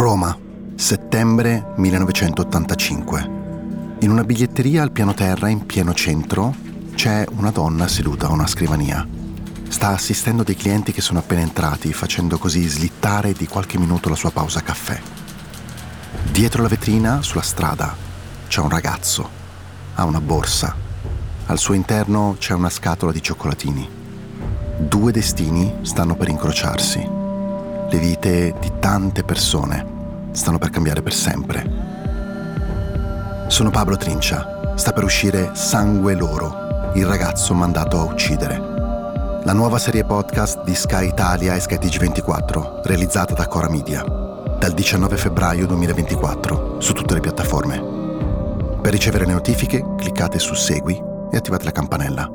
Roma, settembre 1985. In una biglietteria al piano terra in pieno centro c'è una donna seduta a una scrivania. Sta assistendo dei clienti che sono appena entrati, facendo così slittare di qualche minuto la sua pausa caffè. Dietro la vetrina, sulla strada, c'è un ragazzo. Ha una borsa. Al suo interno c'è una scatola di cioccolatini. Due destini stanno per incrociarsi. Le vite di tante persone stanno per cambiare per sempre. Sono Pablo Trincia. Sta per uscire Sangue Loro, il ragazzo mandato a uccidere. La nuova serie podcast di Sky Italia e Sky TG24, realizzata da Cora Media, dal 19 febbraio 2024, su tutte le piattaforme. Per ricevere le notifiche cliccate su Segui e attivate la campanella.